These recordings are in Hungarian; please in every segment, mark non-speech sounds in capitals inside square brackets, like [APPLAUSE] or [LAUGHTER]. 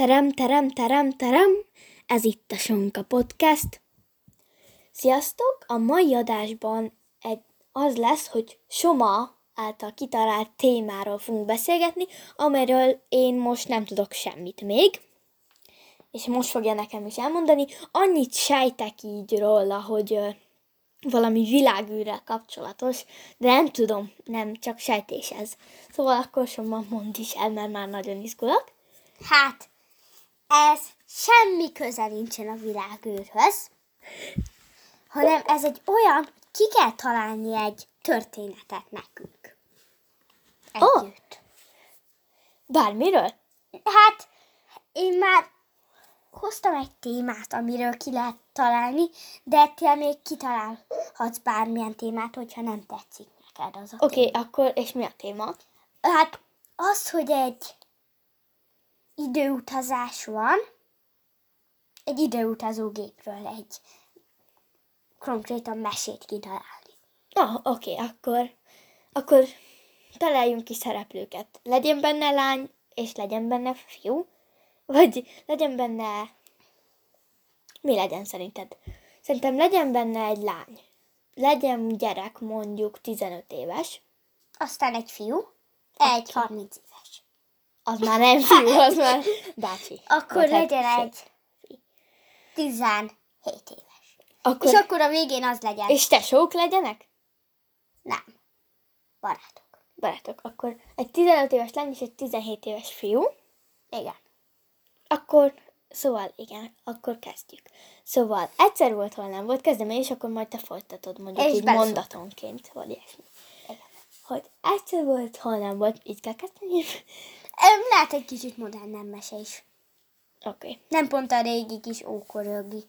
Terem, terem, terem, terem. Ez itt a Sonka Podcast. Sziasztok! A mai adásban egy, az lesz, hogy Soma által kitalált témáról fogunk beszélgetni, amelyről én most nem tudok semmit még. És most fogja nekem is elmondani. Annyit sejtek így róla, hogy ö, valami világűrrel kapcsolatos, de nem tudom, nem, csak sejtés ez. Szóval akkor Soma mond is el, mert már nagyon izgulok. Hát, ez semmi köze nincsen a világűrhöz, hanem ez egy olyan, hogy ki kell találni egy történetet nekünk. Együtt. Bármiről? Hát, én már hoztam egy témát, amiről ki lehet találni, de te még kitalálhatsz bármilyen témát, hogyha nem tetszik neked az a Oké, okay, akkor és mi a téma? Hát az, hogy egy időutazás van, egy időutazó gépről egy konkrétan mesét kitalálni. Ah, oké, okay, akkor, akkor találjunk ki szereplőket. Legyen benne lány, és legyen benne fiú? Vagy legyen benne... Mi legyen szerinted? Szerintem legyen benne egy lány. Legyen gyerek, mondjuk 15 éves. Aztán egy fiú, egy 30 éves. Az már nem fiú, az már bácsi. Akkor Vagy hát legyen sőt. egy 17 éves. Akkor, És akkor a végén az legyen. és tesók legyenek? Nem. Barátok. Barátok, akkor egy 15 éves lány és egy 17 éves fiú. Igen. Akkor, szóval igen, akkor kezdjük. Szóval egyszer volt, hol nem volt, kezdem én, és akkor majd te folytatod mondjuk És így beleszól. mondatonként, vagy ilyesmi. Hogy egyszer volt, hol nem volt, így kell kezdeni. Lehet egy kicsit modern mese is. Oké, okay, Nem pont a régi kis ókorögi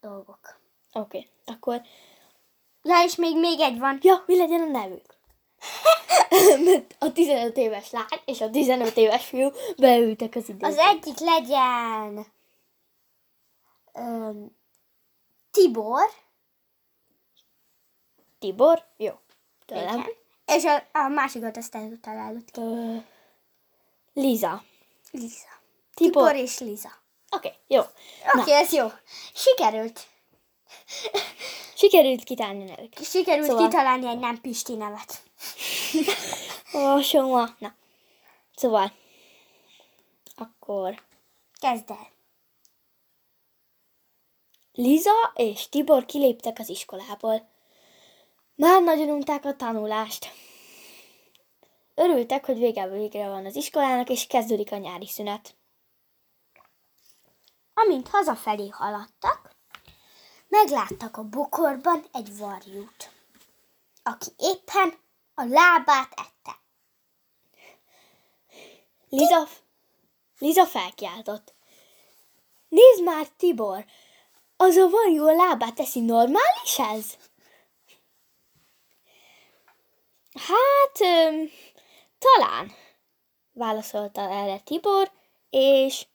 dolgok. oké. Okay. Akkor, Ja, és még, még egy van. ja, mi legyen a nevük? [LAUGHS] A 15 éves lány és a 15 éves fiú beültek az időbe. Az egyik legyen öm, Tibor. Tibor? Jó. Tőlem. Igen. És a, a másikat azt eltalálod ki. Ö, Liza. Liza. Tibor. Tibor és Liza. Oké, okay, jó. Oké, okay, ez jó. Sikerült. Sikerült kitálni a. Sikerült szóval... kitalálni egy nem Pisti nevet. Ó, Soma. Na. Szóval. Akkor Kezd el. Liza és Tibor kiléptek az iskolából. Már nagyon unták a tanulást. Örültek, hogy vége végre van az iskolának, és kezdődik a nyári szünet. Amint hazafelé haladtak, megláttak a bokorban egy varjút, aki éppen a lábát ette. Liza, Liza felkiáltott. Nézd már, Tibor! Az a varjú a lábát teszi, normális ez? Hát, öm, talán, válaszolta erre Tibor, és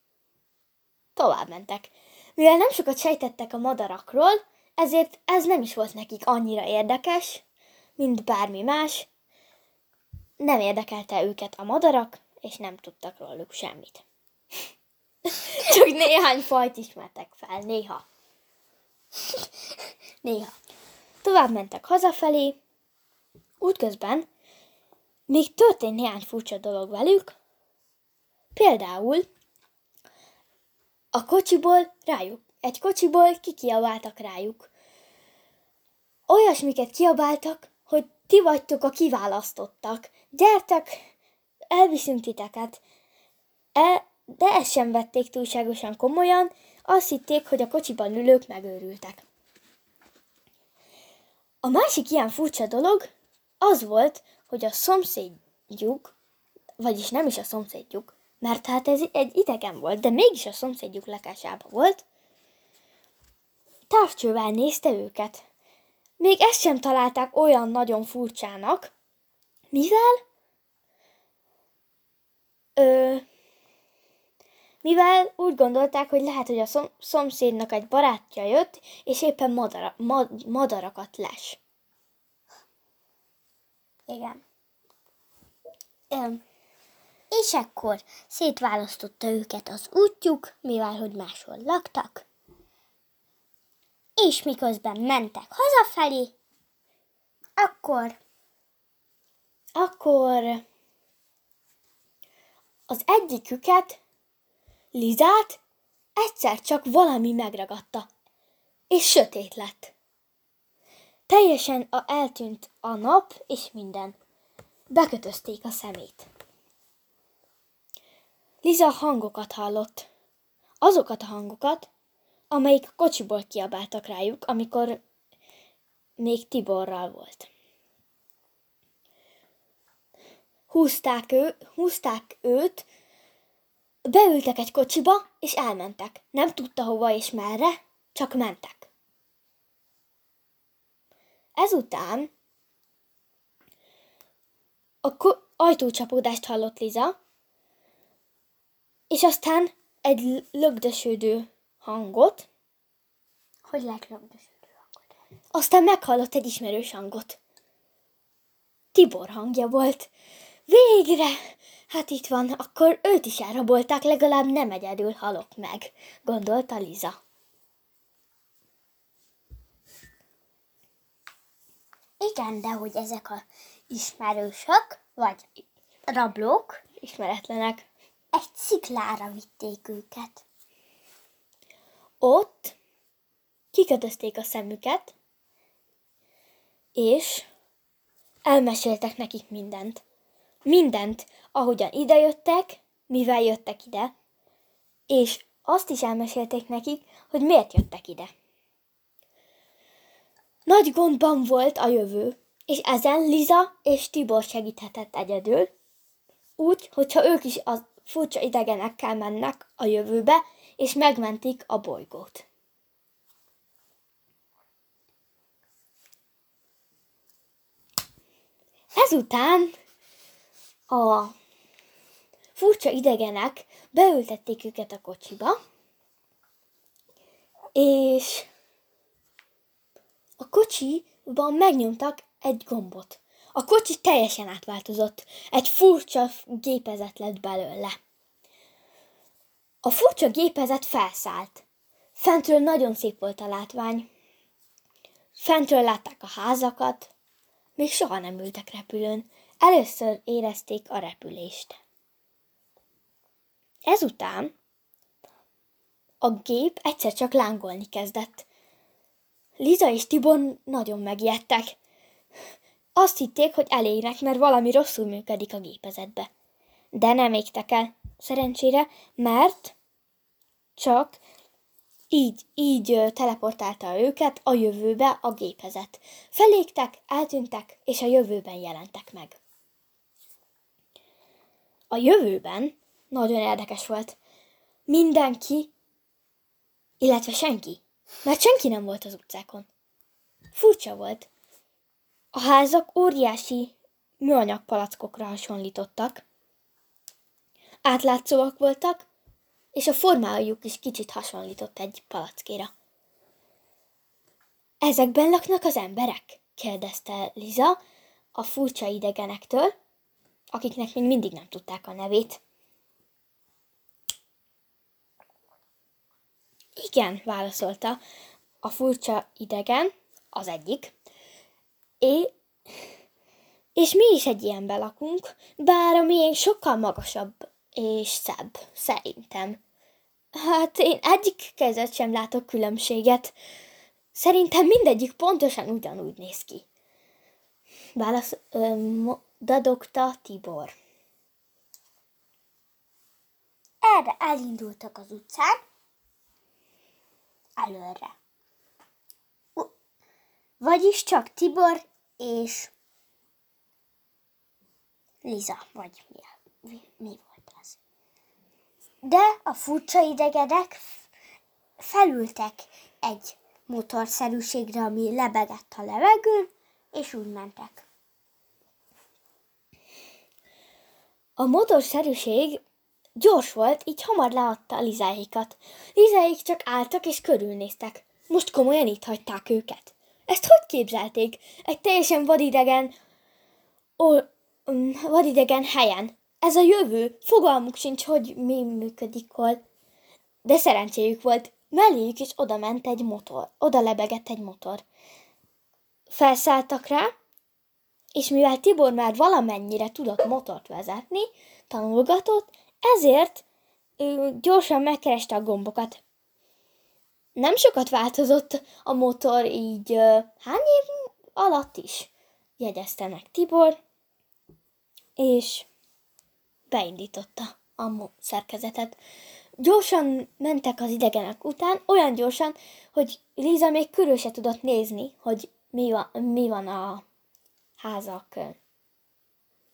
tovább mentek. Mivel nem sokat sejtettek a madarakról, ezért ez nem is volt nekik annyira érdekes, mint bármi más. Nem érdekelte őket a madarak, és nem tudtak róluk semmit. [LAUGHS] Csak néhány fajt ismertek fel, néha. [LAUGHS] Néha. Tovább mentek hazafelé, útközben még történt néhány furcsa dolog velük, például a kocsiból rájuk, egy kocsiból kikiabáltak rájuk. Olyasmiket kiabáltak, hogy ti vagytok a kiválasztottak. Gyertek, elviszünk titeket. E, de ezt sem vették túlságosan komolyan, azt hitték, hogy a kocsiban ülők megőrültek. A másik ilyen furcsa dolog az volt, hogy a szomszédjuk, vagyis nem is a szomszédjuk, mert hát ez egy idegen volt, de mégis a szomszédjuk lakásában volt, távcsővel nézte őket. Még ezt sem találták olyan nagyon furcsának, mivel ö, mivel úgy gondolták, hogy lehet, hogy a szom- szomszédnak egy barátja jött, és éppen madara, mad, madarakat les. Igen. Öm, És akkor szétválasztotta őket az útjuk, mivel hogy máshol laktak. És miközben mentek hazafelé, akkor Akkor az egyiküket, Lizát, egyszer csak valami megragadta, és sötét lett. Teljesen a, eltűnt a nap és minden. Bekötözték a szemét. Liza hangokat hallott. Azokat a hangokat, amelyik kocsiból kiabáltak rájuk, amikor még Tiborral volt. Húzták, ő, húzták őt, beültek egy kocsiba, és elmentek. Nem tudta hova és merre, csak mentek. Ezután a ko- ajtócsapódást hallott Liza, és aztán egy lögdösödő hangot, hogy lehet lögdösödő hangot. aztán meghallott egy ismerős hangot. Tibor hangja volt. Végre! Hát itt van, akkor őt is elrabolták, legalább nem egyedül halok meg, gondolta Liza. Igen, de hogy ezek a ismerősök, vagy rablók, Ismeretlenek. egy sziklára vitték őket. Ott kikötözték a szemüket, és elmeséltek nekik mindent. Mindent, ahogyan idejöttek, mivel jöttek ide, és azt is elmesélték nekik, hogy miért jöttek ide. Nagy gondban volt a jövő, és ezen Liza és Tibor segíthetett egyedül, úgy, hogyha ők is a furcsa idegenekkel mennek a jövőbe, és megmentik a bolygót. Ezután a furcsa idegenek beültették őket a kocsiba, és a kocsiban megnyomtak egy gombot. A kocsi teljesen átváltozott. Egy furcsa gépezet lett belőle. A furcsa gépezet felszállt. Fentről nagyon szép volt a látvány. Fentről látták a házakat. Még soha nem ültek repülőn. Először érezték a repülést. Ezután a gép egyszer csak lángolni kezdett. Liza és Tibor nagyon megijedtek. Azt hitték, hogy elégnek, mert valami rosszul működik a gépezetbe. De nem égtek el, szerencsére, mert csak így, így teleportálta őket a jövőbe a gépezet. Felégtek, eltűntek, és a jövőben jelentek meg. A jövőben nagyon érdekes volt. Mindenki, illetve senki, mert senki nem volt az utcákon. Furcsa volt. A házak óriási műanyag palackokra hasonlítottak. Átlátszóak voltak, és a formájuk is kicsit hasonlított egy palackéra. Ezekben laknak az emberek? kérdezte Liza a furcsa idegenektől, akiknek még mindig nem tudták a nevét. Igen, válaszolta a furcsa idegen, az egyik. É, és mi is egy ilyenben lakunk, bár a miénk sokkal magasabb és szebb, szerintem. Hát én egyik kezet sem látok különbséget. Szerintem mindegyik pontosan ugyanúgy néz ki. Válasz, ö, dadogta Tibor. Erre elindultak az utcán, előre. Vagyis csak Tibor és Liza, vagy mi, mi, volt az. De a furcsa idegenek f- felültek egy motorszerűségre, ami lebegett a levegőn, és úgy mentek. A motorszerűség gyors volt, így hamar leadta a Lizáékat. Lizáék csak álltak és körülnéztek. Most komolyan itt hagyták őket. Ezt hogy képzelték? Egy teljesen vadidegen, ó, um, vadidegen helyen. ez a jövő, fogalmuk sincs, hogy mi működik hol. De szerencséjük volt, melléjük is oda ment egy motor, oda lebegett egy motor. Felszálltak rá, és mivel Tibor már valamennyire tudott motort vezetni, tanulgatott, ezért ő gyorsan megkereste a gombokat. Nem sokat változott a motor, így hány év alatt is jegyezte meg Tibor, és beindította a szerkezetet. Gyorsan mentek az idegenek után, olyan gyorsan, hogy Liza még körül se tudott nézni, hogy mi van, mi van a házak,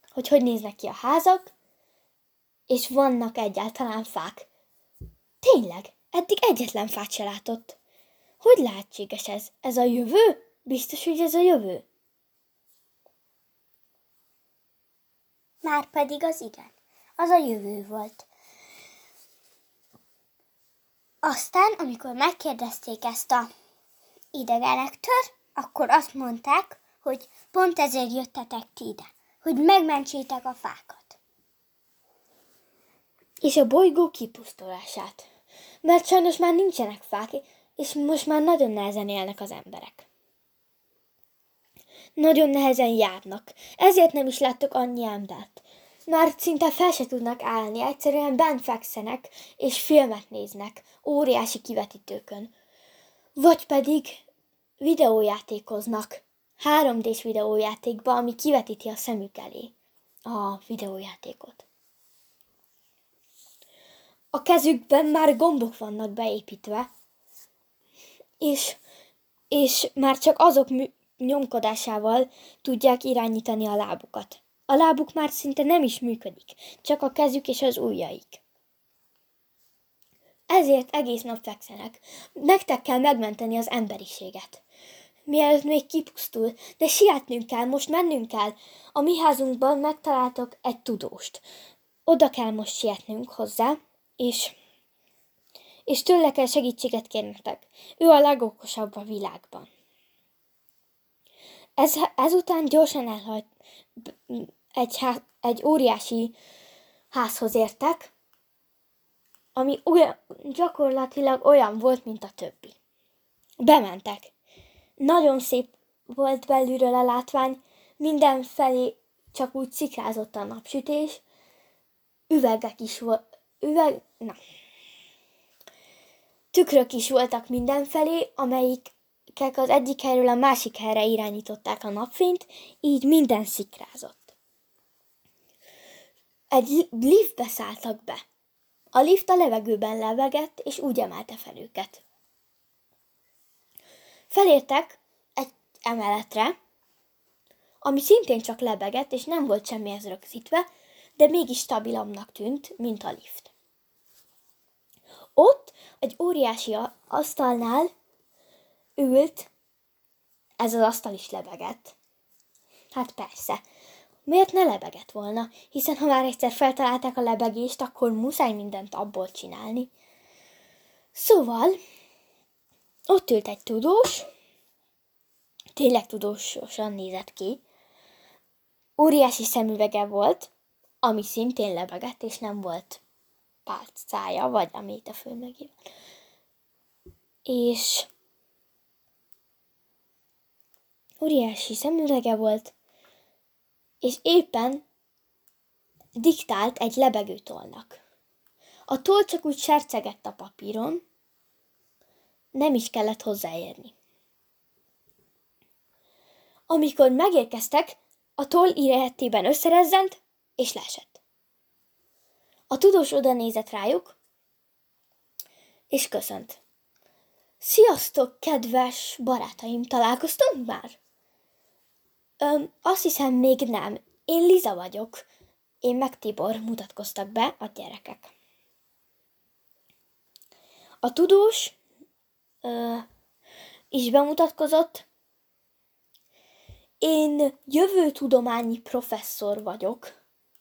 hogy hogy néznek ki a házak, és vannak egyáltalán fák. Tényleg, eddig egyetlen fát se látott. Hogy lehetséges ez? Ez a jövő? Biztos, hogy ez a jövő? Már pedig az igen. Az a jövő volt. Aztán, amikor megkérdezték ezt a idegenektől, akkor azt mondták, hogy pont ezért jöttetek ti ide, hogy megmentsétek a fákat. És a bolygó kipusztulását. Mert sajnos már nincsenek fák, és most már nagyon nehezen élnek az emberek. Nagyon nehezen járnak, ezért nem is láttok annyi embert. Már szinte fel se tudnak állni, egyszerűen bent fekszenek, és filmet néznek, óriási kivetítőkön. Vagy pedig videójátékoznak, 3D-s videójátékba, ami kivetíti a szemük elé a videójátékot. A kezükben már gombok vannak beépítve, és, és már csak azok nyomkodásával tudják irányítani a lábukat. A lábuk már szinte nem is működik, csak a kezük és az ujjaik. Ezért egész nap fekszenek. Nektek kell megmenteni az emberiséget. Mielőtt még kipusztul, de sietnünk kell, most mennünk kell. A mi házunkban megtaláltok egy tudóst. Oda kell most sietnünk hozzá, és, és tőle kell segítséget kérnetek. Ő a legokosabb a világban. Ez, ezután gyorsan elhajt, egy, há, egy óriási házhoz értek, ami olyan, gyakorlatilag olyan volt, mint a többi. Bementek. Nagyon szép volt belülről a látvány, mindenfelé csak úgy szikrázott a napsütés, üvegek is volt, üveg, na. Tükrök is voltak mindenfelé, amelyikek az egyik helyről a másik helyre irányították a napfényt, így minden szikrázott egy liftbe szálltak be. A lift a levegőben levegett, és úgy emelte fel őket. Felértek egy emeletre, ami szintén csak lebegett, és nem volt semmihez rögzítve, de mégis stabilabbnak tűnt, mint a lift. Ott egy óriási asztalnál ült, ez az asztal is lebegett. Hát persze, Miért ne lebegett volna? Hiszen ha már egyszer feltalálták a lebegést, akkor muszáj mindent abból csinálni. Szóval, ott ült egy tudós, tényleg tudósosan nézett ki, óriási szemüvege volt, ami szintén lebegett, és nem volt pálcája, vagy amit a fő megír. És óriási szemüvege volt, és éppen diktált egy lebegő tollnak. A toll csak úgy sercegett a papíron, nem is kellett hozzáérni. Amikor megérkeztek, a toll iránytében összerezzent, és leesett. A tudós oda nézett rájuk, és köszönt. Sziasztok, kedves barátaim, találkoztunk már? Öm, azt hiszem még nem. Én Liza vagyok. Én meg Tibor mutatkoztak be a gyerekek. A tudós ö, is bemutatkozott. Én jövőtudományi professzor vagyok.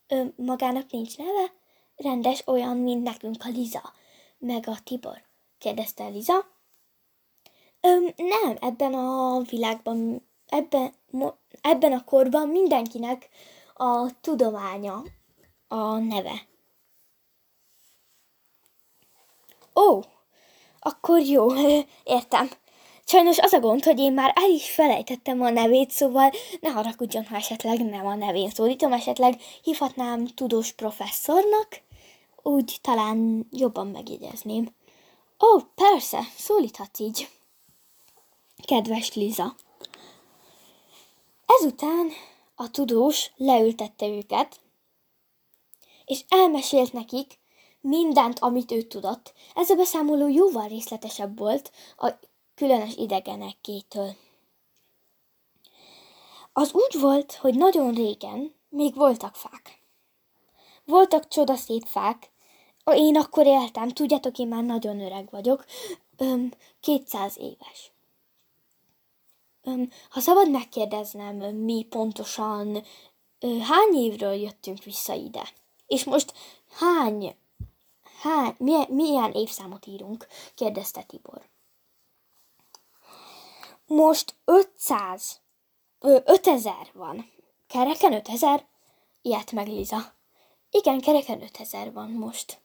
Ö, magának nincs neve? Rendes olyan, mint nekünk a Liza, meg a Tibor, kérdezte Liza. Ö, nem, ebben a világban ebben, ebben a korban mindenkinek a tudománya a neve. Ó, akkor jó, [LAUGHS] értem. Sajnos az a gond, hogy én már el is felejtettem a nevét, szóval ne haragudjon, ha esetleg nem a nevén szólítom, esetleg hívhatnám tudós professzornak, úgy talán jobban megjegyezném. Ó, persze, szólíthatsz így. Kedves Liza. Ezután a tudós leültette őket, és elmesélt nekik mindent, amit ő tudott. Ez a beszámoló jóval részletesebb volt a különös idegenekétől. Az úgy volt, hogy nagyon régen még voltak fák. Voltak csodaszép fák. Én akkor éltem, tudjátok, én már nagyon öreg vagyok, öm, 200 éves. Öm, ha szabad megkérdeznem, mi pontosan, ö, hány évről jöttünk vissza ide? És most hány, hány milyen, milyen évszámot írunk? kérdezte Tibor. Most 500, ö, 5000 van. Kereken 5000? Ilyet meg Liza. Igen, kereken 5000 van most.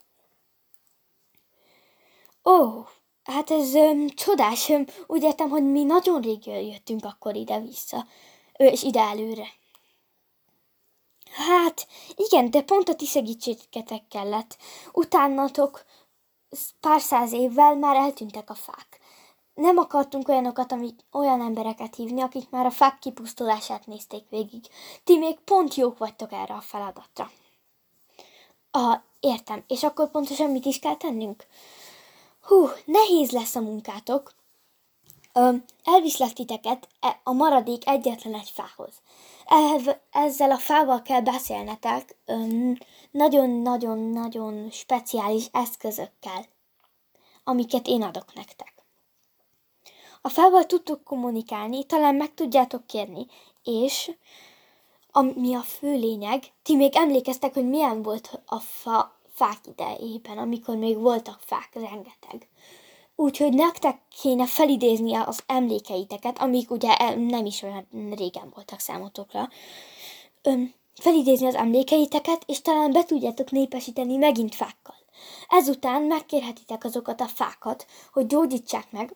Ó, hát ez öm, csodás. Öm, úgy értem, hogy mi nagyon rég jöttünk akkor ide-vissza. És ide előre. Hát, igen, de pont a ti segítségetek kellett. Utánatok pár száz évvel már eltűntek a fák. Nem akartunk olyanokat, amik, olyan embereket hívni, akik már a fák kipusztulását nézték végig. Ti még pont jók vagytok erre a feladatra. Ah, értem. És akkor pontosan mit is kell tennünk? Hú, nehéz lesz a munkátok. Ö, elviszlek titeket e, a maradék egyetlen egy fához. Ezzel a fával kell beszélnetek nagyon-nagyon-nagyon speciális eszközökkel, amiket én adok nektek. A fával tudtok kommunikálni, talán meg tudjátok kérni, és ami a fő lényeg, ti még emlékeztek, hogy milyen volt a fa, fák idejében, amikor még voltak fák, rengeteg. Úgyhogy nektek kéne felidézni az emlékeiteket, amik ugye nem is olyan régen voltak számotokra. Öm, felidézni az emlékeiteket, és talán be tudjátok népesíteni megint fákkal. Ezután megkérhetitek azokat a fákat, hogy gyógyítsák meg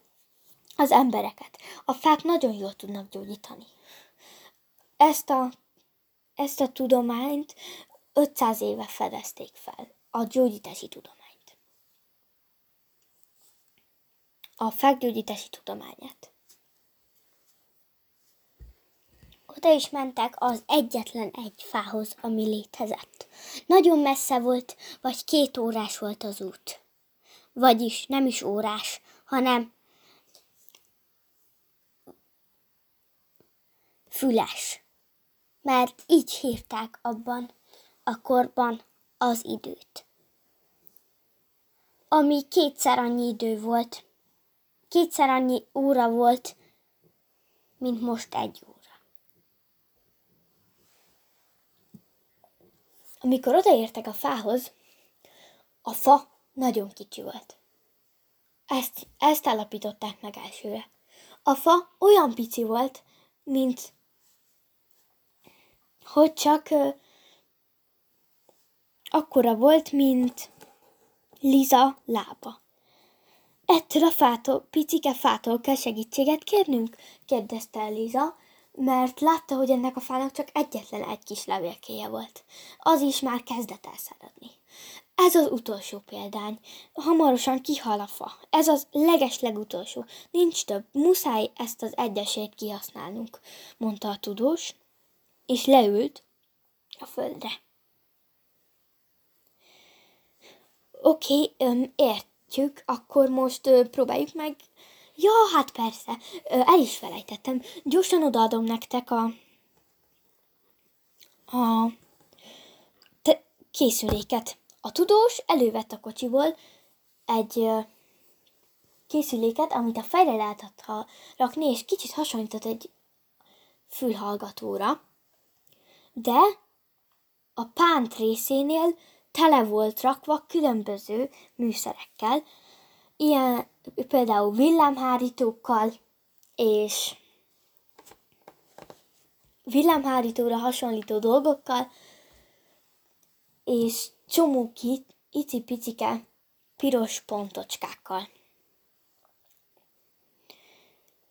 az embereket. A fák nagyon jól tudnak gyógyítani. Ezt a, ezt a tudományt 500 éve fedezték fel, a gyógyítási tudományt. A fák gyógyítási tudományát. Oda is mentek az egyetlen egy fához, ami létezett. Nagyon messze volt, vagy két órás volt az út. Vagyis nem is órás, hanem füles, mert így hívták abban a korban az időt. Ami kétszer annyi idő volt, kétszer annyi óra volt, mint most egy óra. Amikor odaértek a fához, a fa nagyon kicsi volt. Ezt, ezt állapították meg elsőre. A fa olyan pici volt, mint hogy csak akkora volt, mint Liza lába. Ettől a fától, picike fától kell segítséget kérnünk? kérdezte Liza, mert látta, hogy ennek a fának csak egyetlen egy kis levélkéje volt. Az is már kezdett elszáradni. Ez az utolsó példány. Hamarosan kihal a fa. Ez az leges legutolsó. Nincs több. Muszáj ezt az egyesét kihasználnunk, mondta a tudós és leült a földre. Oké, okay, értjük, akkor ö, próbáljuk meg. Ja, hát persze, ö, el is felejtettem. Gyorsan odaadom nektek a, a te, készüléket. A tudós elővett a kocsiból egy ö, készüléket, amit a fejre lehetett rakni, és kicsit hasonlított egy fülhallgatóra de a pánt részénél tele volt rakva különböző műszerekkel, ilyen például villámhárítókkal és villámhárítóra hasonlító dolgokkal, és csomó kit, icipicike piros pontocskákkal.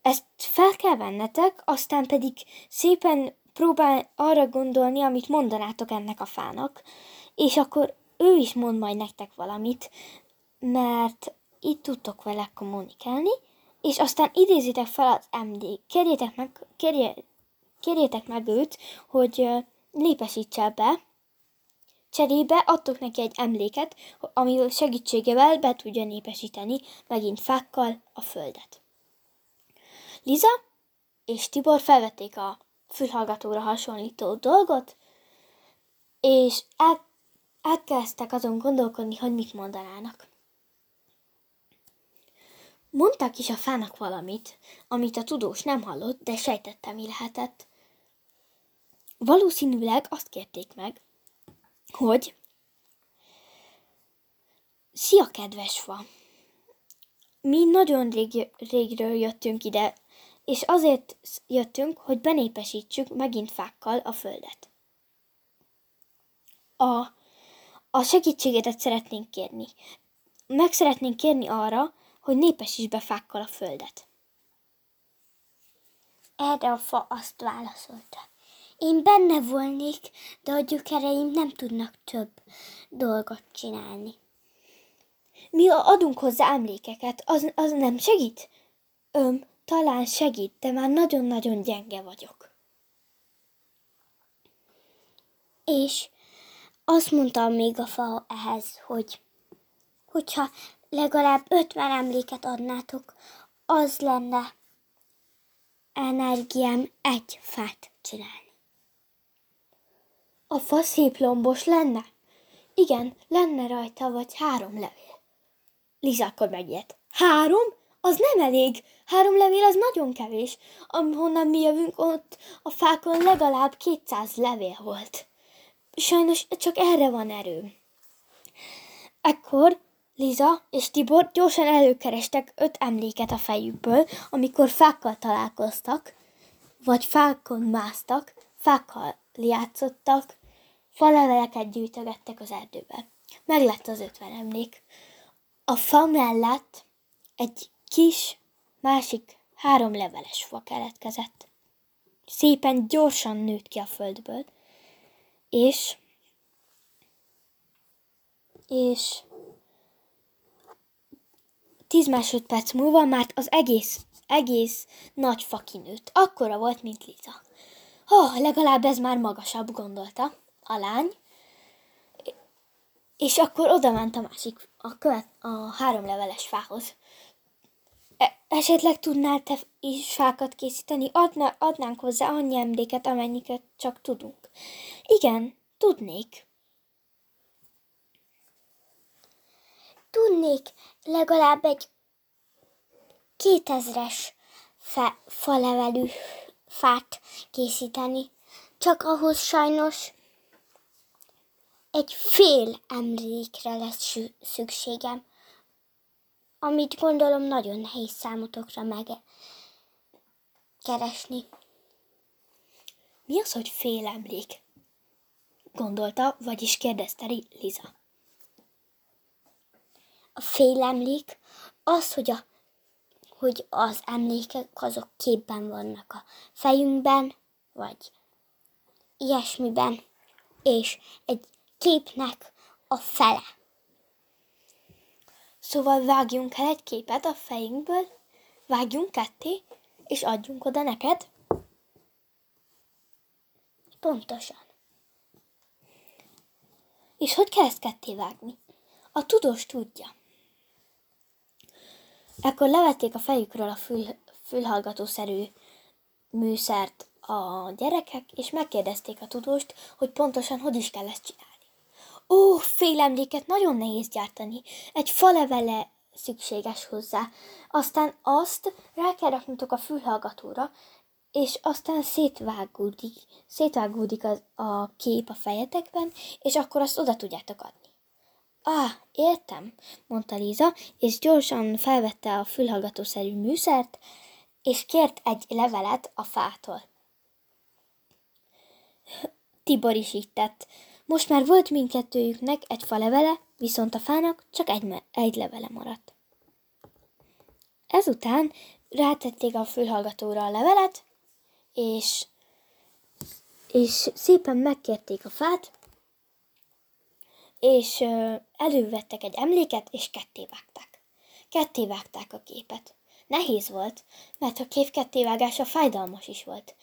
Ezt fel kell vennetek, aztán pedig szépen próbál arra gondolni, amit mondanátok ennek a fának, és akkor ő is mond majd nektek valamit, mert itt tudtok vele kommunikálni, és aztán idézitek fel az MD, kérjétek meg, kérje, kérjétek meg őt, hogy lépesítse be, Cserébe adtok neki egy emléket, ami segítségével be tudja népesíteni megint fákkal a földet. Liza és Tibor felvették a fülhallgatóra hasonlító dolgot, és el, elkezdtek azon gondolkodni, hogy mit mondanának. Mondtak is a fának valamit, amit a tudós nem hallott, de sejtette, mi lehetett. Valószínűleg azt kérték meg, hogy Szia, kedves fa! Mi nagyon rég, régről jöttünk ide, és azért jöttünk, hogy benépesítsük megint fákkal a földet. A, a segítségedet szeretnénk kérni. Meg szeretnénk kérni arra, hogy népesíts be fákkal a földet. Erre a fa azt válaszolta. Én benne volnék, de a gyökereim nem tudnak több dolgot csinálni. Mi adunk hozzá emlékeket, az, az nem segít? Öm, talán segít, de már nagyon-nagyon gyenge vagyok. És azt mondtam még a fa ehhez, hogy hogyha legalább ötven emléket adnátok, az lenne energiám egy fát csinálni. A fa szép lombos lenne? Igen, lenne rajta vagy három levél. Akkor megijedt. Három? Az nem elég. Három levél az nagyon kevés. Ahonnan mi jövünk, ott a fákon legalább 200 levél volt. Sajnos csak erre van erőm. Ekkor Liza és Tibor gyorsan előkerestek öt emléket a fejükből, amikor fákkal találkoztak, vagy fákon másztak, fákkal játszottak, faleveleket gyűjtögettek az erdőbe. Meglett az ötven emlék. A fa mellett egy kis, másik három leveles fa keletkezett. Szépen gyorsan nőtt ki a földből, és és tíz másodperc múlva már az egész, egész nagy fa kinőtt. Akkora volt, mint Liza. Oh, legalább ez már magasabb, gondolta a lány. És akkor oda ment a másik, a, követ, a három leveles fához. Esetleg tudnál te is fákat készíteni? Adna, adnánk hozzá annyi emléket, amennyiket csak tudunk. Igen, tudnék. Tudnék legalább egy kétezres fe, falevelű fát készíteni, csak ahhoz sajnos egy fél emlékre lesz szükségem, amit gondolom nagyon nehéz számotokra megkeresni. Mi az, hogy fél emlék? Gondolta, vagyis kérdezte Liza. A fél emlék az, hogy, a, hogy az emlékek azok képben vannak a fejünkben, vagy ilyesmiben, és egy képnek a fele. Szóval vágjunk el egy képet a fejünkből, vágjunk ketté, és adjunk oda neked? Pontosan. És hogy kell ezt ketté vágni? A tudós tudja. Ekkor levették a fejükről a fül, fülhallgatószerű műszert a gyerekek, és megkérdezték a tudóst, hogy pontosan hogy is kell ezt csinálni. Ó, félemléket nagyon nehéz gyártani. Egy falevele szükséges hozzá. Aztán azt rá kell raknotok a fülhallgatóra, és aztán szétvágódik, szétvágódik az, a kép a fejetekben, és akkor azt oda tudjátok adni. Ah, értem, mondta Líza, és gyorsan felvette a fülhallgatószerű műszert, és kért egy levelet a fától. Tibor is így tett. Most már volt mindkettőjüknek egy fa levele, viszont a fának csak egy, egy levele maradt. Ezután rátették a fülhallgatóra a levelet, és, és szépen megkérték a fát, és elővettek egy emléket, és ketté vágták. Ketté vágták a képet. Nehéz volt, mert a kép kettévágása fájdalmas is volt.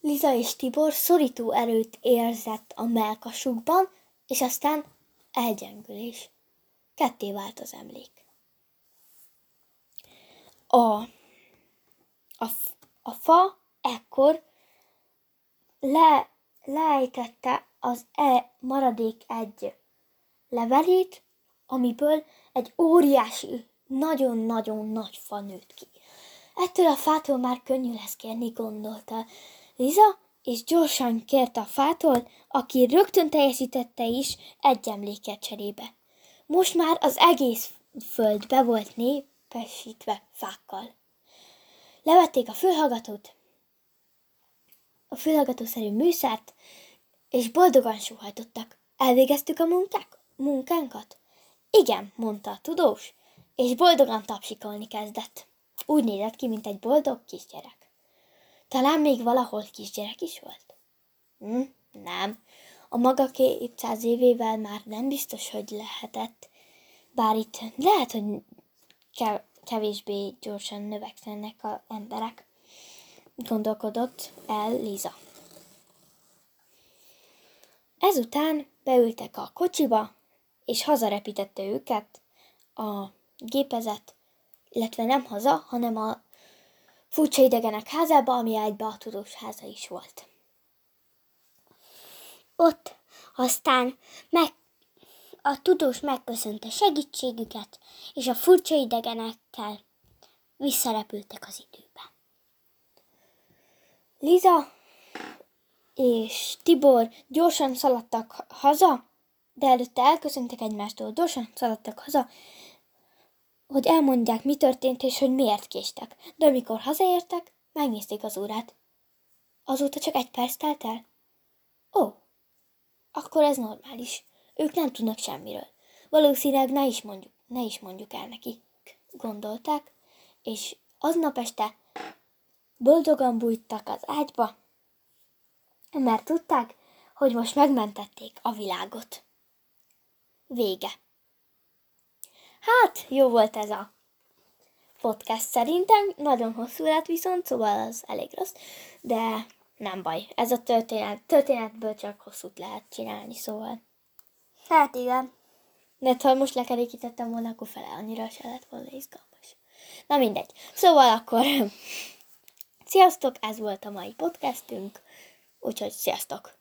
Liza és Tibor szorító erőt érzett a melkasukban, és aztán elgyengülés. Ketté vált az emlék. A, a, a fa ekkor le, leejtette az e maradék egy levelét, amiből egy óriási, nagyon-nagyon nagy fa nőtt ki. Ettől a fától már könnyű lesz kérni, gondolta Liza, és gyorsan kérte a fától, aki rögtön teljesítette is egy emléket cserébe. Most már az egész föld be volt népesítve fákkal. Levették a fülhallgatót, a fülhallgatószerű műszert, és boldogan suhajtottak. Elvégeztük a munkák, munkánkat? Igen, mondta a tudós, és boldogan tapsikolni kezdett. Úgy nézett ki, mint egy boldog kisgyerek. Talán még valahol kisgyerek is volt? Hm, nem. A maga képszáz évével már nem biztos, hogy lehetett. Bár itt lehet, hogy kevésbé gyorsan növekszenek az emberek, gondolkodott el Liza. Ezután beültek a kocsiba, és hazarepítette őket a gépezet, illetve nem haza, hanem a furcsa idegenek házába, ami egybe a tudós háza is volt. Ott aztán meg, a tudós megköszönte segítségüket, és a furcsa idegenekkel visszarepültek az időbe. Liza és Tibor gyorsan szaladtak haza, de előtte elköszöntek egymástól, gyorsan szaladtak haza, hogy elmondják, mi történt és hogy miért késtek. De amikor hazaértek, megnézték az órát. Azóta csak egy perc telt el? Ó, akkor ez normális. Ők nem tudnak semmiről. Valószínűleg ne is mondjuk, ne is mondjuk el nekik, gondolták, és aznap este boldogan bújtak az ágyba, mert tudták, hogy most megmentették a világot. Vége. Hát, jó volt ez a podcast szerintem, nagyon hosszú lett viszont, szóval az elég rossz, de nem baj, ez a történet, történetből csak hosszút lehet csinálni, szóval. Hát igen. De ha most lekerékítettem volna, akkor fele annyira se lett volna izgalmas. Na mindegy. Szóval akkor [LAUGHS] sziasztok, ez volt a mai podcastünk, úgyhogy sziasztok!